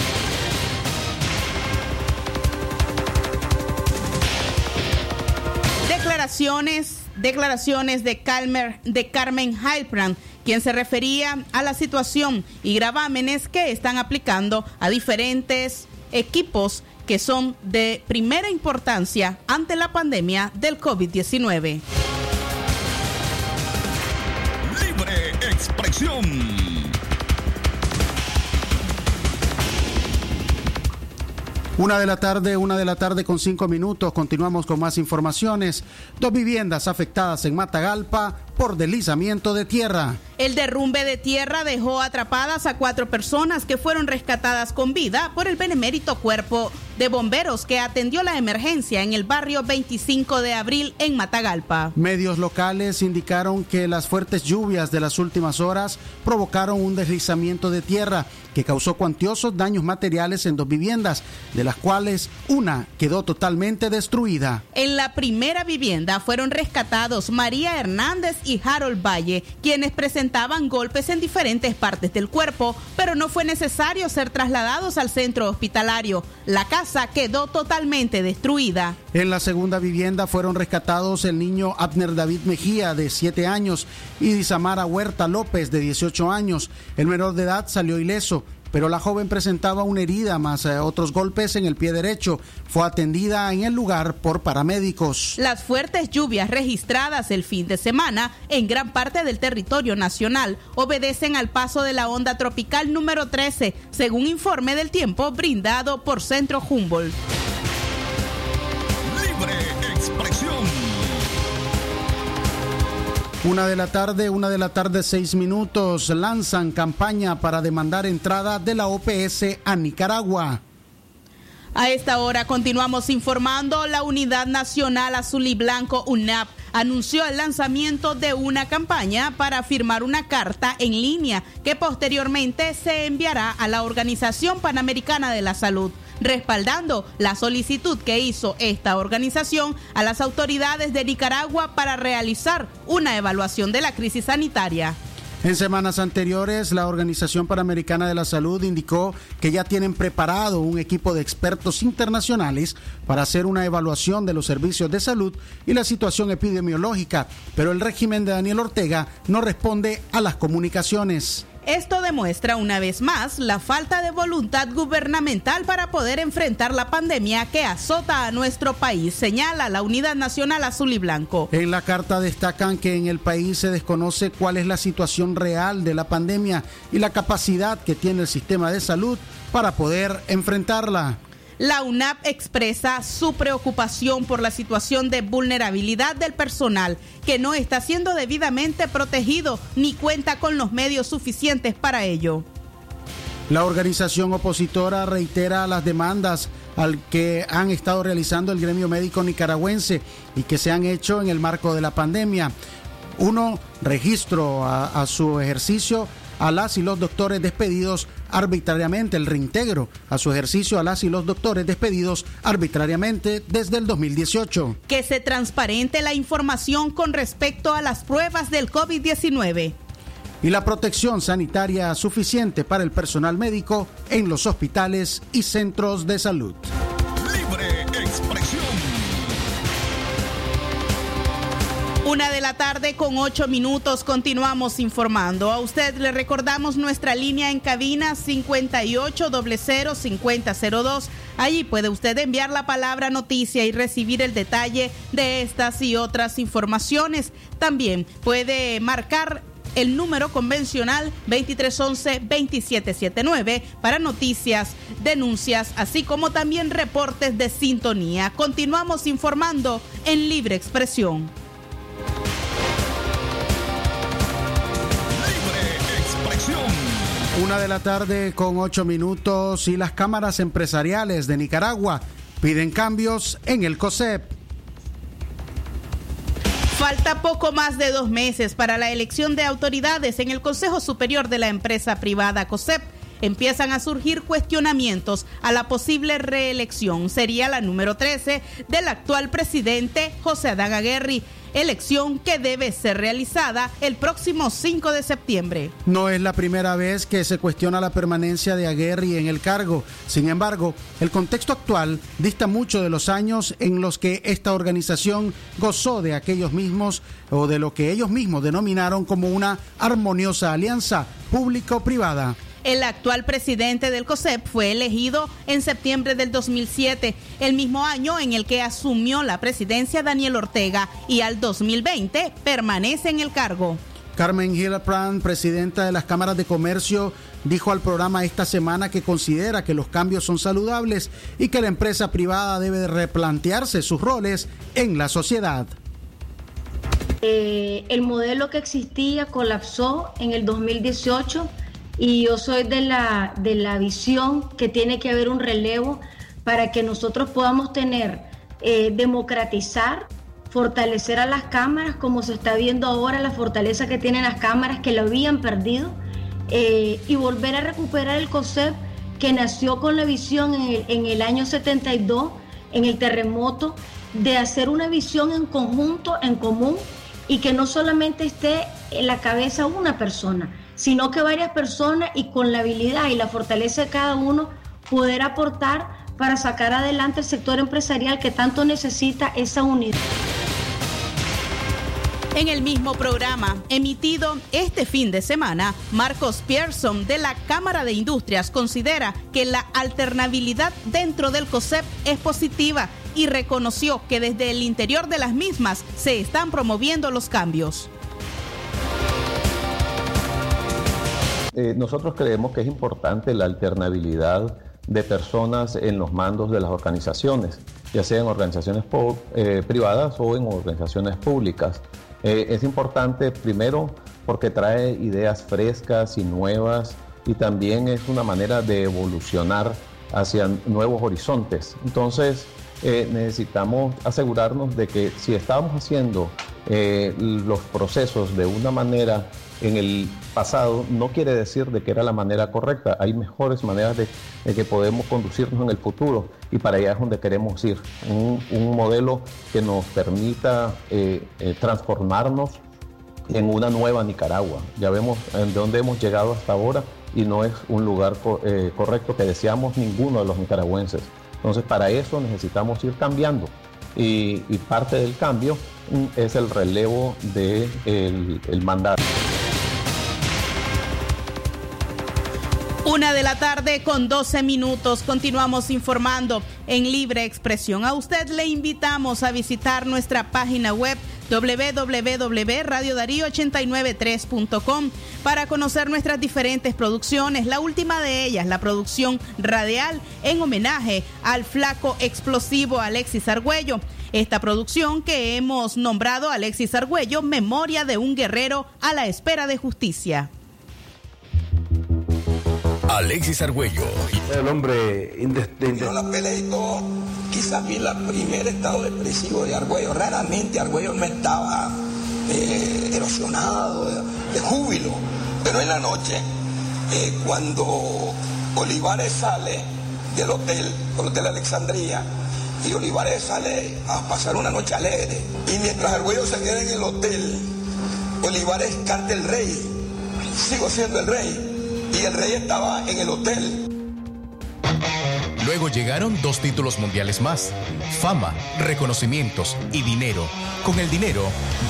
Declaraciones, declaraciones de, Calmer, de Carmen Heilbrand, quien se refería a la situación y gravámenes que están aplicando a diferentes equipos que son de primera importancia ante la pandemia del COVID-19. Libre expresión. Una de la tarde, una de la tarde con cinco minutos. Continuamos con más informaciones. Dos viviendas afectadas en Matagalpa por deslizamiento de tierra. El derrumbe de tierra dejó atrapadas a cuatro personas que fueron rescatadas con vida por el benemérito cuerpo de bomberos que atendió la emergencia en el barrio 25 de abril en Matagalpa. Medios locales indicaron que las fuertes lluvias de las últimas horas provocaron un deslizamiento de tierra que causó cuantiosos daños materiales en dos viviendas, de las cuales una quedó totalmente destruida. En la primera vivienda fueron rescatados María Hernández y Harold Valle, quienes presentaban golpes en diferentes partes del cuerpo, pero no fue necesario ser trasladados al centro hospitalario. La casa quedó totalmente destruida. En la segunda vivienda fueron rescatados el niño Abner David Mejía, de 7 años, y Disamara Huerta López, de 18 años. El menor de edad salió ileso pero la joven presentaba una herida más eh, otros golpes en el pie derecho. Fue atendida en el lugar por paramédicos. Las fuertes lluvias registradas el fin de semana en gran parte del territorio nacional obedecen al paso de la onda tropical número 13, según informe del tiempo brindado por Centro Humboldt. Libre expresión. Una de la tarde, una de la tarde, seis minutos. Lanzan campaña para demandar entrada de la OPS a Nicaragua. A esta hora continuamos informando. La Unidad Nacional Azul y Blanco UNAP anunció el lanzamiento de una campaña para firmar una carta en línea que posteriormente se enviará a la Organización Panamericana de la Salud respaldando la solicitud que hizo esta organización a las autoridades de Nicaragua para realizar una evaluación de la crisis sanitaria. En semanas anteriores, la Organización Panamericana de la Salud indicó que ya tienen preparado un equipo de expertos internacionales para hacer una evaluación de los servicios de salud y la situación epidemiológica, pero el régimen de Daniel Ortega no responde a las comunicaciones. Esto demuestra una vez más la falta de voluntad gubernamental para poder enfrentar la pandemia que azota a nuestro país, señala la Unidad Nacional Azul y Blanco. En la carta destacan que en el país se desconoce cuál es la situación real de la pandemia y la capacidad que tiene el sistema de salud para poder enfrentarla. La UNAP expresa su preocupación por la situación de vulnerabilidad del personal que no está siendo debidamente protegido ni cuenta con los medios suficientes para ello. La organización opositora reitera las demandas al que han estado realizando el gremio médico nicaragüense y que se han hecho en el marco de la pandemia. Uno, registro a, a su ejercicio a las y los doctores despedidos arbitrariamente, el reintegro a su ejercicio a las y los doctores despedidos arbitrariamente desde el 2018. Que se transparente la información con respecto a las pruebas del COVID-19 y la protección sanitaria suficiente para el personal médico en los hospitales y centros de salud. Una de la tarde con ocho minutos continuamos informando. A usted le recordamos nuestra línea en cabina 58005002. Allí puede usted enviar la palabra noticia y recibir el detalle de estas y otras informaciones. También puede marcar el número convencional 2311-2779 para noticias, denuncias, así como también reportes de sintonía. Continuamos informando en libre expresión. Una de la tarde con ocho minutos y las cámaras empresariales de Nicaragua piden cambios en el COSEP. Falta poco más de dos meses para la elección de autoridades en el Consejo Superior de la empresa privada COSEP. Empiezan a surgir cuestionamientos a la posible reelección. Sería la número 13 del actual presidente José Adán Aguirre elección que debe ser realizada el próximo 5 de septiembre. No es la primera vez que se cuestiona la permanencia de Aguirre en el cargo. Sin embargo, el contexto actual dista mucho de los años en los que esta organización gozó de aquellos mismos o de lo que ellos mismos denominaron como una armoniosa alianza público-privada. El actual presidente del COSEP fue elegido en septiembre del 2007, el mismo año en el que asumió la presidencia Daniel Ortega y al 2020 permanece en el cargo. Carmen Hildebrand, presidenta de las cámaras de comercio, dijo al programa esta semana que considera que los cambios son saludables y que la empresa privada debe replantearse sus roles en la sociedad. Eh, el modelo que existía colapsó en el 2018 y yo soy de la, de la visión que tiene que haber un relevo para que nosotros podamos tener, eh, democratizar, fortalecer a las cámaras, como se está viendo ahora la fortaleza que tienen las cámaras que lo habían perdido, eh, y volver a recuperar el COSEP que nació con la visión en el, en el año 72, en el terremoto, de hacer una visión en conjunto, en común, y que no solamente esté en la cabeza una persona, sino que varias personas y con la habilidad y la fortaleza de cada uno poder aportar para sacar adelante el sector empresarial que tanto necesita esa unidad. En el mismo programa emitido este fin de semana, Marcos Pearson de la Cámara de Industrias considera que la alternabilidad dentro del COSEP es positiva y reconoció que desde el interior de las mismas se están promoviendo los cambios. Eh, nosotros creemos que es importante la alternabilidad de personas en los mandos de las organizaciones, ya sea en organizaciones eh, privadas o en organizaciones públicas. Eh, es importante primero porque trae ideas frescas y nuevas y también es una manera de evolucionar hacia nuevos horizontes. Entonces, necesitamos asegurarnos de que si estamos haciendo los procesos de una manera en el pasado, no quiere decir de que era la manera correcta. Hay mejores maneras de, que podemos conducirnos en el futuro y para allá es donde queremos ir. Un, modelo que nos permita eh, eh, transformarnos en una nueva Nicaragua. Ya vemos en dónde hemos llegado hasta ahora y no es un lugar eh, correcto que deseamos ninguno de los nicaragüenses. Entonces para eso necesitamos ir cambiando y, parte del cambio mm, es el relevo del de el mandato. Una de la tarde con 12 minutos. Continuamos informando en libre expresión. A usted le invitamos a visitar nuestra página web www.radiodarío893.com para conocer nuestras diferentes producciones. La última de ellas, la producción radial en homenaje al flaco explosivo Alexis Argüello. Esta producción que hemos nombrado Alexis Argüello, Memoria de un guerrero a la espera de justicia. Alexis Argüello. El hombre Yo la pelea y todo. Quizás vi el primer estado depresivo de Argüello. Raramente Argüello no estaba eh, erosionado, de, de júbilo. Pero en la noche, eh, cuando Olivares sale del hotel, del Hotel Alexandría, y Olivares sale a pasar una noche alegre. Y mientras Argüello se queda en el hotel, Olivares canta el rey. Sigo siendo el rey. Y el rey estaba en el hotel. Luego llegaron dos títulos mundiales más, fama, reconocimientos y dinero. Con el dinero,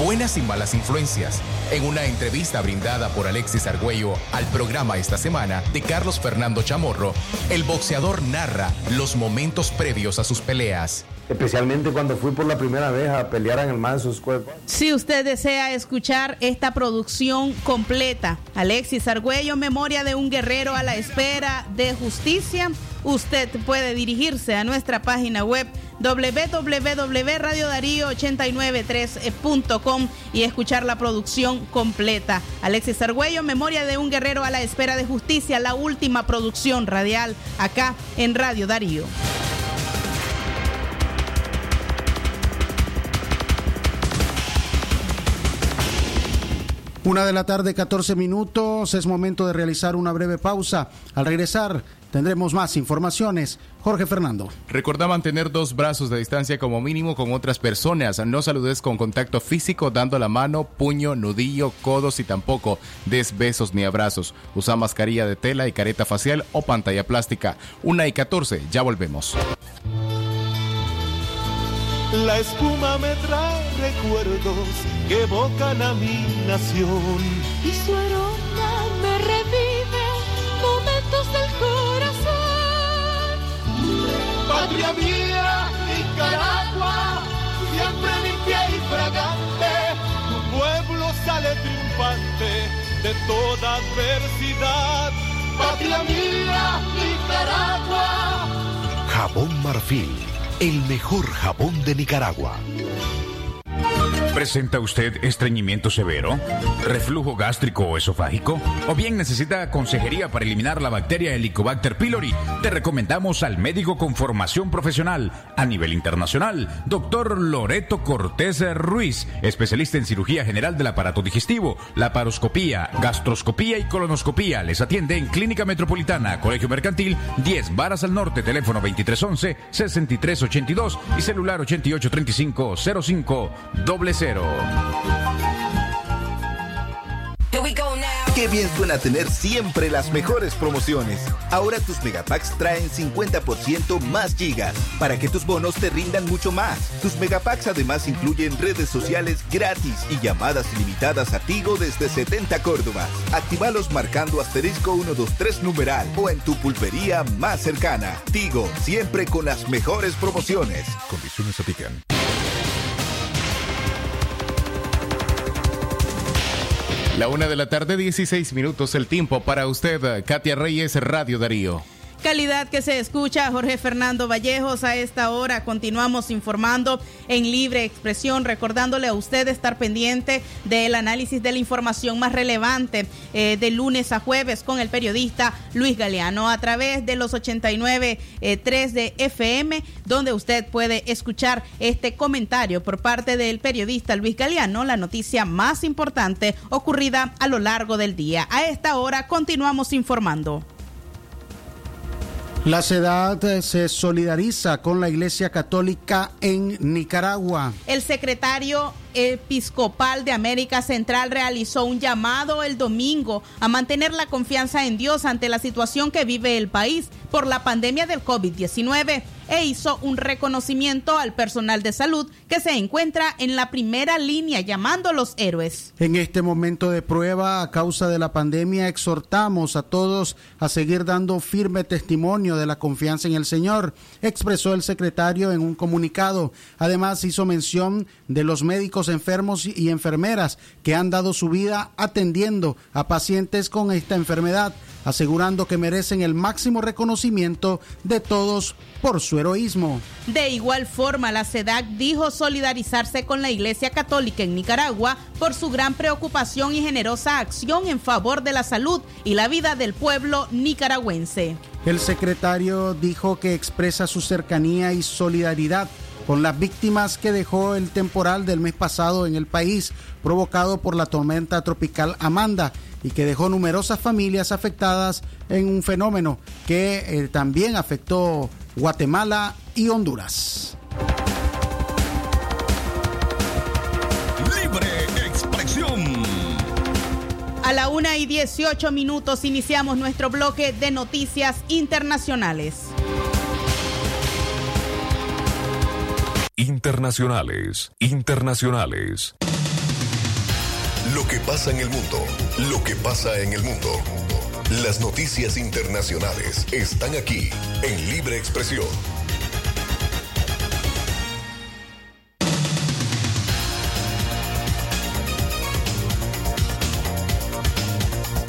buenas y malas influencias. En una entrevista brindada por Alexis Argüello al programa esta semana de Carlos Fernando Chamorro, el boxeador narra los momentos previos a sus peleas. Especialmente cuando fui por la primera vez a pelear en el Madison Square. Si usted desea escuchar esta producción completa, Alexis Argüello, Memoria de un guerrero a la espera de justicia, usted puede dirigirse a nuestra página web www.radiodarío893.com y escuchar la producción completa. Alexis Argüello, Memoria de un guerrero a la espera de justicia, la última producción radial acá en Radio Darío. Una de la tarde, 14 minutos. Es momento de realizar una breve pausa. Al regresar, tendremos más informaciones. Jorge Fernando. Recordá mantener dos brazos de distancia como mínimo con otras personas. No saludes con contacto físico dando la mano, puño, nudillo, codos y tampoco des besos ni abrazos. Usa mascarilla de tela y careta facial o pantalla plástica. Una y 14, ya volvemos. La espuma me trae recuerdos que evocan a mi nación. Y su aroma me revive Patria mía, Nicaragua, siempre limpia y fragante. Tu pueblo sale triunfante de toda adversidad. Patria mía, Nicaragua. Jabón Marfil, el mejor jabón de Nicaragua. ¿Presenta usted estreñimiento severo? ¿Reflujo gástrico o esofágico? ¿O bien necesita consejería para eliminar la bacteria Helicobacter pylori? Te recomendamos al médico con formación profesional a nivel internacional, doctor Loreto Cortés Ruiz, especialista en cirugía general del aparato digestivo, laparoscopía, gastroscopía y colonoscopía. Les atiende en Clínica Metropolitana, Colegio Mercantil, 10 Varas al Norte, teléfono 2311-6382 y celular 8835-05 doble cero. Qué bien suena tener siempre las mejores promociones. Ahora tus megapacks traen 50% más gigas para que tus bonos te rindan mucho más. Tus megapacks además incluyen redes sociales gratis y llamadas ilimitadas a Tigo desde 70 Córdobas. Actívalos marcando asterisco 123 numeral o en tu pulpería más cercana. Tigo, siempre con las mejores promociones. Condiciones aplican. La una de la tarde, 16 minutos, el tiempo para usted, Katia Reyes, Radio Darío. Calidad que se escucha, Jorge Fernando Vallejos. A esta hora continuamos informando en libre expresión, recordándole a usted estar pendiente del análisis de la información más relevante eh, de lunes a jueves con el periodista Luis Galeano a través de los 89.3 eh, de FM, donde usted puede escuchar este comentario por parte del periodista Luis Galeano, la noticia más importante ocurrida a lo largo del día. A esta hora continuamos informando. La SEDAD eh, se solidariza con la Iglesia Católica en Nicaragua. El secretario Episcopal de América Central realizó un llamado el domingo a mantener la confianza en Dios ante la situación que vive el país por la pandemia del COVID-19 e hizo un reconocimiento al personal de salud que se encuentra en la primera línea llamando los héroes. En este momento de prueba a causa de la pandemia exhortamos a todos a seguir dando firme testimonio de la confianza en el Señor, expresó el secretario en un comunicado. Además hizo mención de los médicos enfermos y enfermeras que han dado su vida atendiendo a pacientes con esta enfermedad asegurando que merecen el máximo reconocimiento de todos por su heroísmo. De igual forma, la SEDAC dijo solidarizarse con la Iglesia Católica en Nicaragua por su gran preocupación y generosa acción en favor de la salud y la vida del pueblo nicaragüense. El secretario dijo que expresa su cercanía y solidaridad con las víctimas que dejó el temporal del mes pasado en el país provocado por la tormenta tropical Amanda y que dejó numerosas familias afectadas en un fenómeno que eh, también afectó Guatemala y Honduras. Libre expresión. A la una y 18 minutos iniciamos nuestro bloque de noticias internacionales. Internacionales, internacionales. Lo que pasa en el mundo, lo que pasa en el mundo. Las noticias internacionales están aquí en Libre Expresión.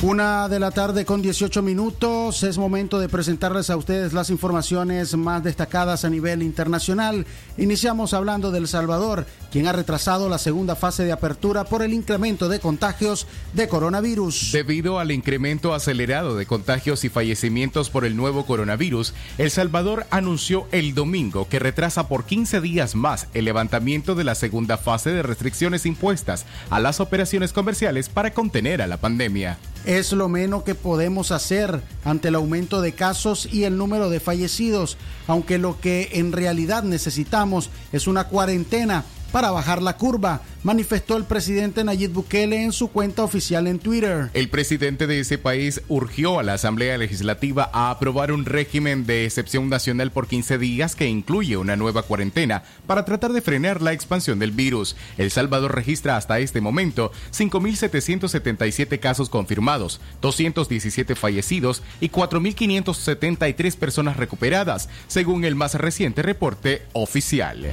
Una de la tarde con 18 minutos. Es momento de presentarles a ustedes las informaciones más destacadas a nivel internacional. Iniciamos hablando de El Salvador, quien ha retrasado la segunda fase de apertura por el incremento de contagios de coronavirus. Debido al incremento acelerado de contagios y fallecimientos por el nuevo coronavirus, El Salvador anunció el domingo que retrasa por 15 días más el levantamiento de la segunda fase de restricciones impuestas a las operaciones comerciales para contener a la pandemia es lo menos que podemos hacer ante el aumento de casos y el número de fallecidos, aunque lo que en realidad necesitamos es una cuarentena para bajar la curva, manifestó el presidente Nayib Bukele en su cuenta oficial en Twitter. El presidente de ese país urgió a la Asamblea Legislativa a aprobar un régimen de excepción nacional por 15 días que incluye una nueva cuarentena para tratar de frenar la expansión del virus. El Salvador registra hasta este momento 5.777 casos confirmados, 217 fallecidos y 4.573 personas recuperadas, según el más reciente reporte oficial.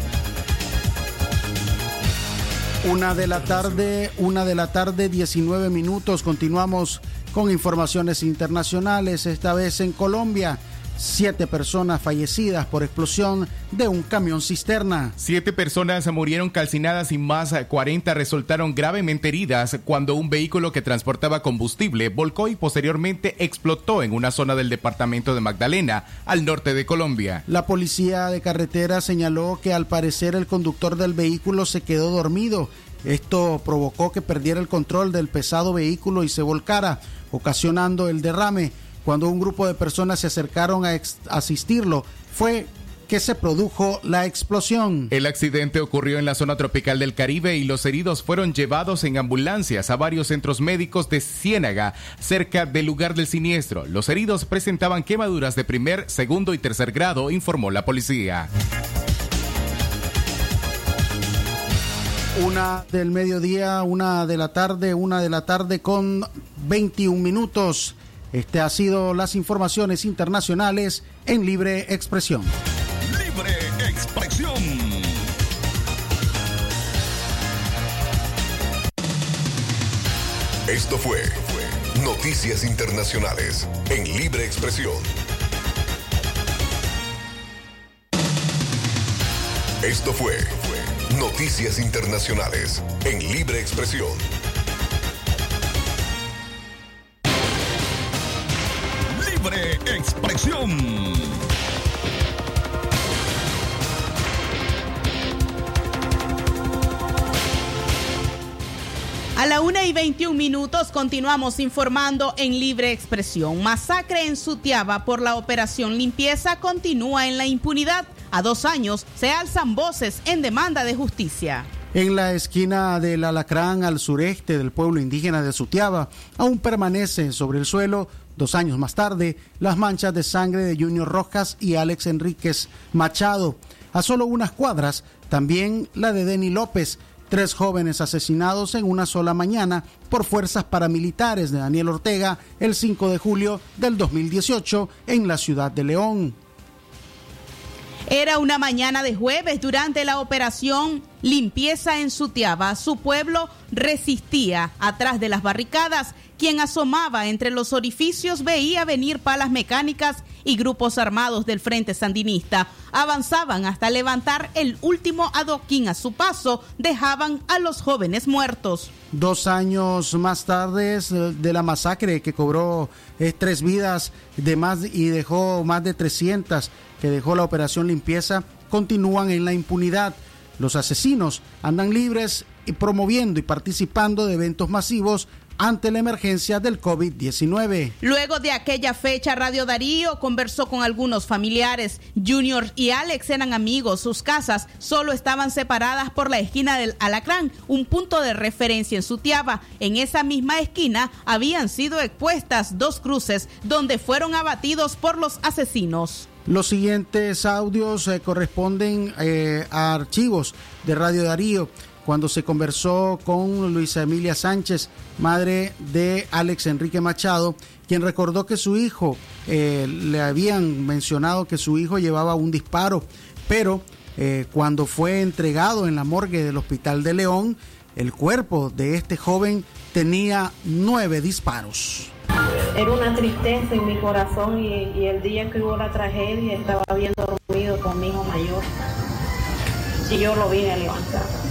Una de la tarde, una de la tarde, 19 minutos. Continuamos con informaciones internacionales, esta vez en Colombia. Siete personas fallecidas por explosión de un camión cisterna. Siete personas murieron calcinadas y más 40 resultaron gravemente heridas cuando un vehículo que transportaba combustible volcó y posteriormente explotó en una zona del departamento de Magdalena, al norte de Colombia. La policía de carretera señaló que al parecer el conductor del vehículo se quedó dormido. Esto provocó que perdiera el control del pesado vehículo y se volcara, ocasionando el derrame. Cuando un grupo de personas se acercaron a asistirlo, fue que se produjo la explosión. El accidente ocurrió en la zona tropical del Caribe y los heridos fueron llevados en ambulancias a varios centros médicos de Ciénaga, cerca del lugar del siniestro. Los heridos presentaban quemaduras de primer, segundo y tercer grado, informó la policía. Una del mediodía, una de la tarde, una de la tarde con 21 minutos. Este ha sido las informaciones internacionales en Libre Expresión. Libre Expresión. Esto fue Noticias Internacionales en Libre Expresión. Esto fue Noticias Internacionales en Libre Expresión. Expresión. A la una y 21 minutos continuamos informando en libre expresión. Masacre en Sutiaba por la operación limpieza continúa en la impunidad. A dos años se alzan voces en demanda de justicia. En la esquina del Alacrán al sureste del pueblo indígena de Sutiaba, aún permanecen sobre el suelo, dos años más tarde, las manchas de sangre de Junior Rojas y Alex Enríquez Machado. A solo unas cuadras, también la de Denny López, tres jóvenes asesinados en una sola mañana por fuerzas paramilitares de Daniel Ortega el 5 de julio del 2018 en la ciudad de León. Era una mañana de jueves durante la operación Limpieza en Sutiaba. Su pueblo resistía atrás de las barricadas. Quien asomaba entre los orificios veía venir palas mecánicas y grupos armados del Frente Sandinista. Avanzaban hasta levantar el último adoquín a su paso. Dejaban a los jóvenes muertos. Dos años más tarde de la masacre que cobró tres vidas de más y dejó más de 300 que dejó la operación limpieza, continúan en la impunidad. Los asesinos andan libres y promoviendo y participando de eventos masivos ante la emergencia del COVID-19. Luego de aquella fecha, Radio Darío conversó con algunos familiares. Junior y Alex eran amigos. Sus casas solo estaban separadas por la esquina del Alacrán, un punto de referencia en Sutiaba. En esa misma esquina habían sido expuestas dos cruces donde fueron abatidos por los asesinos. Los siguientes audios eh, corresponden eh, a archivos de Radio Darío cuando se conversó con Luisa Emilia Sánchez, madre de Alex Enrique Machado, quien recordó que su hijo, eh, le habían mencionado que su hijo llevaba un disparo, pero eh, cuando fue entregado en la morgue del Hospital de León, el cuerpo de este joven tenía nueve disparos. Era una tristeza en mi corazón y, el día que hubo la tragedia estaba bien dormido con mi hijo mayor y yo lo vine a levantar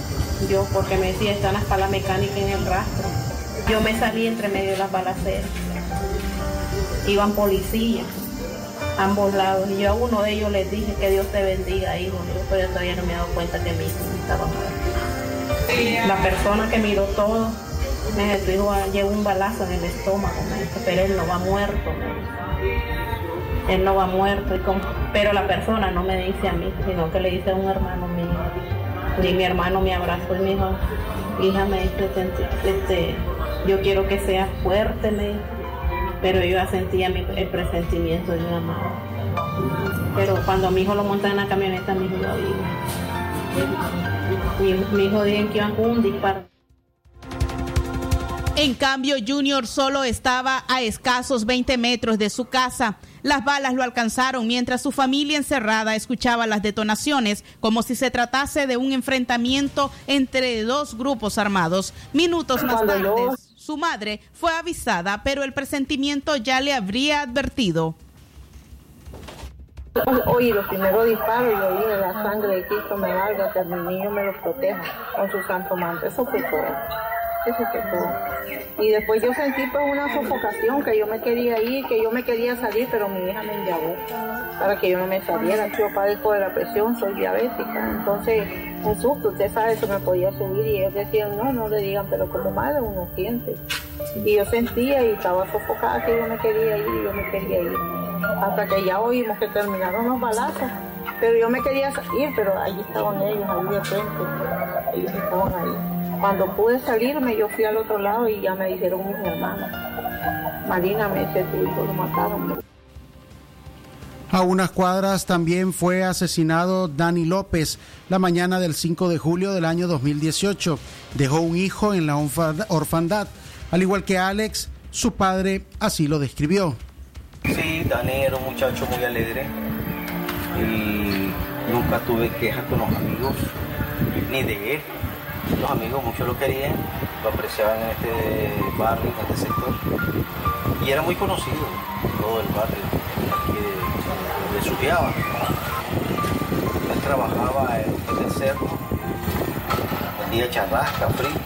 yo porque me decía están las palas mecánicas en el rastro. Yo me salí entre medio de las balaceras. Iban policías, ambos lados. Y yo a uno de ellos les dije que Dios te bendiga, hijo. Yo pero todavía no me he dado cuenta que mi hijo estaba muerto. La persona que miró todo me dijo, tu hijo lleva un balazo en el estómago, me dijo, pero él no va muerto. Dijo. Él no va muerto. Pero la persona no me dice a mí, sino que le dice a un hermano mío. Y mi hermano me abrazó y me dijo, hija, me dice, este, yo quiero que seas fuerte, me dijo. Pero yo ya sentía mi- el presentimiento de una madre. Pero cuando mi hijo lo monta en la camioneta, mi hijo lo vive. Mi, mi hijo dice que iban con un disparo. En cambio, Junior solo estaba a escasos 20 metros de su casa. Las balas lo alcanzaron mientras su familia encerrada escuchaba las detonaciones como si se tratase de un enfrentamiento entre dos grupos armados. Minutos más tarde, su madre fue avisada, pero el presentimiento ya le habría advertido. Oí los primeros disparos y oí la sangre de Cristo me valga, que mi niño me lo proteja con su santo manto. Eso fue todo. Fue todo. Y después yo sentí pues una sofocación, que yo me quería ir, que yo me quería salir, pero mi hija me enllagó para que yo no me saliera. Yo padezco de la presión, soy diabética. Entonces, un susto, usted sabe, eso me podía subir y ellos decían, no, no le digan, pero como madre uno siente. Y yo sentía y estaba sofocada que yo me quería ir yo me quería ir. Hasta que ya oímos que terminaron los balazos. Pero yo me quería ir, pero allí estaban ellos, ahí de frente. Ellos estaban ahí. Cuando pude salirme, yo fui al otro lado y ya me dijeron mis hermanos. Marina, me dice, tu hijo lo mataron. A unas cuadras también fue asesinado Dani López la mañana del 5 de julio del año 2018. Dejó un hijo en la orfa- orfandad. Al igual que Alex, su padre así lo describió. Sí, Dani era un muchacho muy alegre y nunca tuve quejas con los amigos, ni de él. Los amigos mucho lo querían, lo apreciaban en este barrio, en este sector. Y era muy conocido todo el barrio, aquí de, de Sutiaba. Nuestra trabajaba en el cerro, vendía charrasca, frito.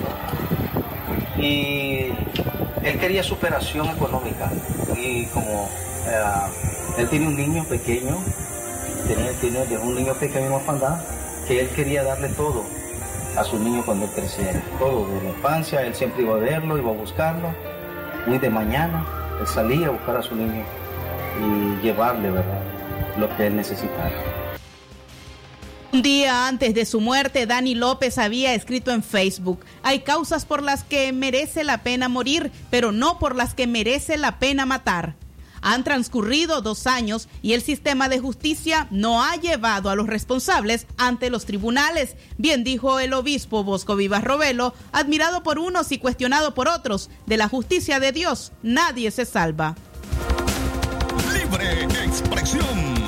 Y él quería superación económica. Y como eh, él tiene un niño pequeño, tenía, tiene un niño pequeño en que él quería darle todo a su niño cuando creciera. Todo, de la infancia, él siempre iba a verlo, iba a buscarlo. Muy de mañana, él salía a buscar a su niño y llevarle, ¿verdad? Lo que él necesitara. Un día antes de su muerte, Dani López había escrito en Facebook, hay causas por las que merece la pena morir, pero no por las que merece la pena matar. Han transcurrido dos años y el sistema de justicia no ha llevado a los responsables ante los tribunales. Bien dijo el obispo Bosco Vivas Robelo, admirado por unos y cuestionado por otros. De la justicia de Dios nadie se salva. Libre expresión.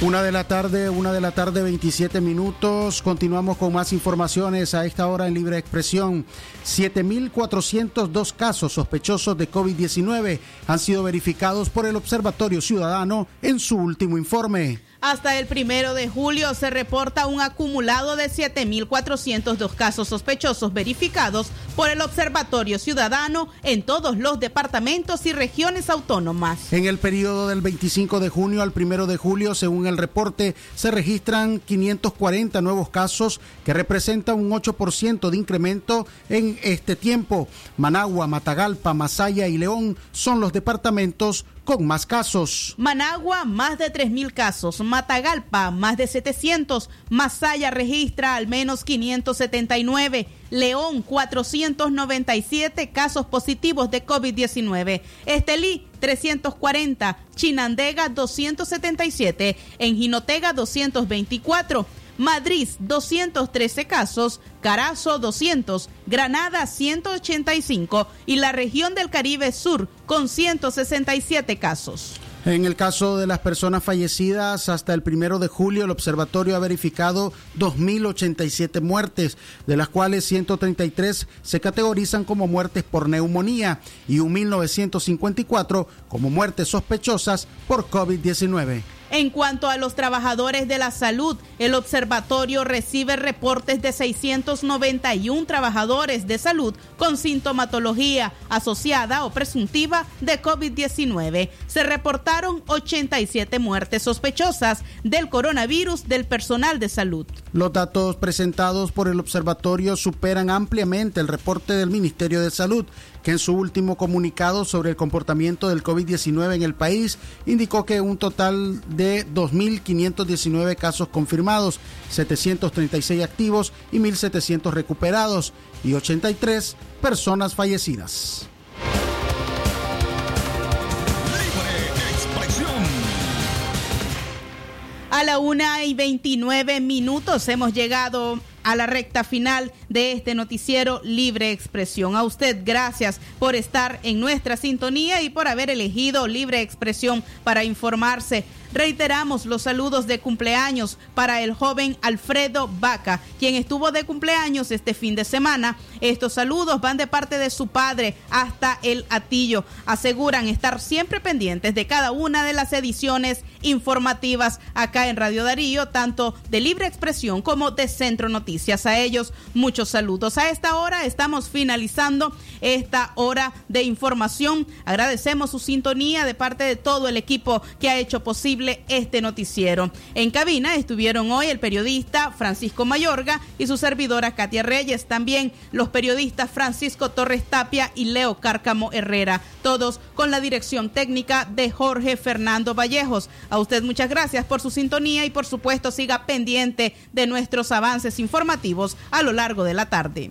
Una de la tarde, una de la tarde, 27 minutos. Continuamos con más informaciones a esta hora en Libre Expresión. 7.402 casos sospechosos de COVID-19 han sido verificados por el Observatorio Ciudadano en su último informe. Hasta el primero de julio se reporta un acumulado de 7.402 casos sospechosos verificados por el Observatorio Ciudadano en todos los departamentos y regiones autónomas. En el periodo del 25 de junio al primero de julio, según el reporte, se registran 540 nuevos casos que representan un 8% de incremento en este tiempo. Managua, Matagalpa, Masaya y León son los departamentos con más casos. Managua, más de 3.000 casos. Matagalpa, más de 700. Masaya registra al menos 579. León, 497 casos positivos de COVID-19. Estelí, 340. Chinandega, 277. En Jinotega, 224. Madrid 213 casos, Carazo 200, Granada 185 y la región del Caribe Sur con 167 casos. En el caso de las personas fallecidas, hasta el primero de julio, el observatorio ha verificado 2.087 muertes, de las cuales 133 se categorizan como muertes por neumonía y 1.954 como muertes sospechosas por COVID-19. En cuanto a los trabajadores de la salud, el observatorio recibe reportes de 691 trabajadores de salud con sintomatología asociada o presuntiva de COVID-19. Se reportaron 87 muertes sospechosas del coronavirus del personal de salud. Los datos presentados por el observatorio superan ampliamente el reporte del Ministerio de Salud, en su último comunicado sobre el comportamiento del COVID-19 en el país indicó que un total de 2.519 casos confirmados, 736 activos y 1.700 recuperados y 83 personas fallecidas. A la una y 29 minutos hemos llegado a la recta final de este noticiero Libre Expresión. A usted gracias por estar en nuestra sintonía y por haber elegido Libre Expresión para informarse. Reiteramos los saludos de cumpleaños para el joven Alfredo Vaca, quien estuvo de cumpleaños este fin de semana. Estos saludos van de parte de su padre hasta el Atillo. Aseguran estar siempre pendientes de cada una de las ediciones informativas acá en Radio Darío, tanto de Libre Expresión como de Centro Noticias. A ellos muchos saludos. A esta hora estamos finalizando esta hora de información. Agradecemos su sintonía de parte de todo el equipo que ha hecho este noticiero. En cabina estuvieron hoy el periodista Francisco Mayorga y su servidora Katia Reyes, también los periodistas Francisco Torres Tapia y Leo Cárcamo Herrera, todos con la dirección técnica de Jorge Fernando Vallejos. A usted muchas gracias por su sintonía y por supuesto siga pendiente de nuestros avances informativos a lo largo de la tarde.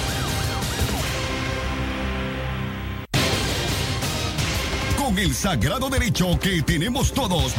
Con el sagrado derecho que tenemos todos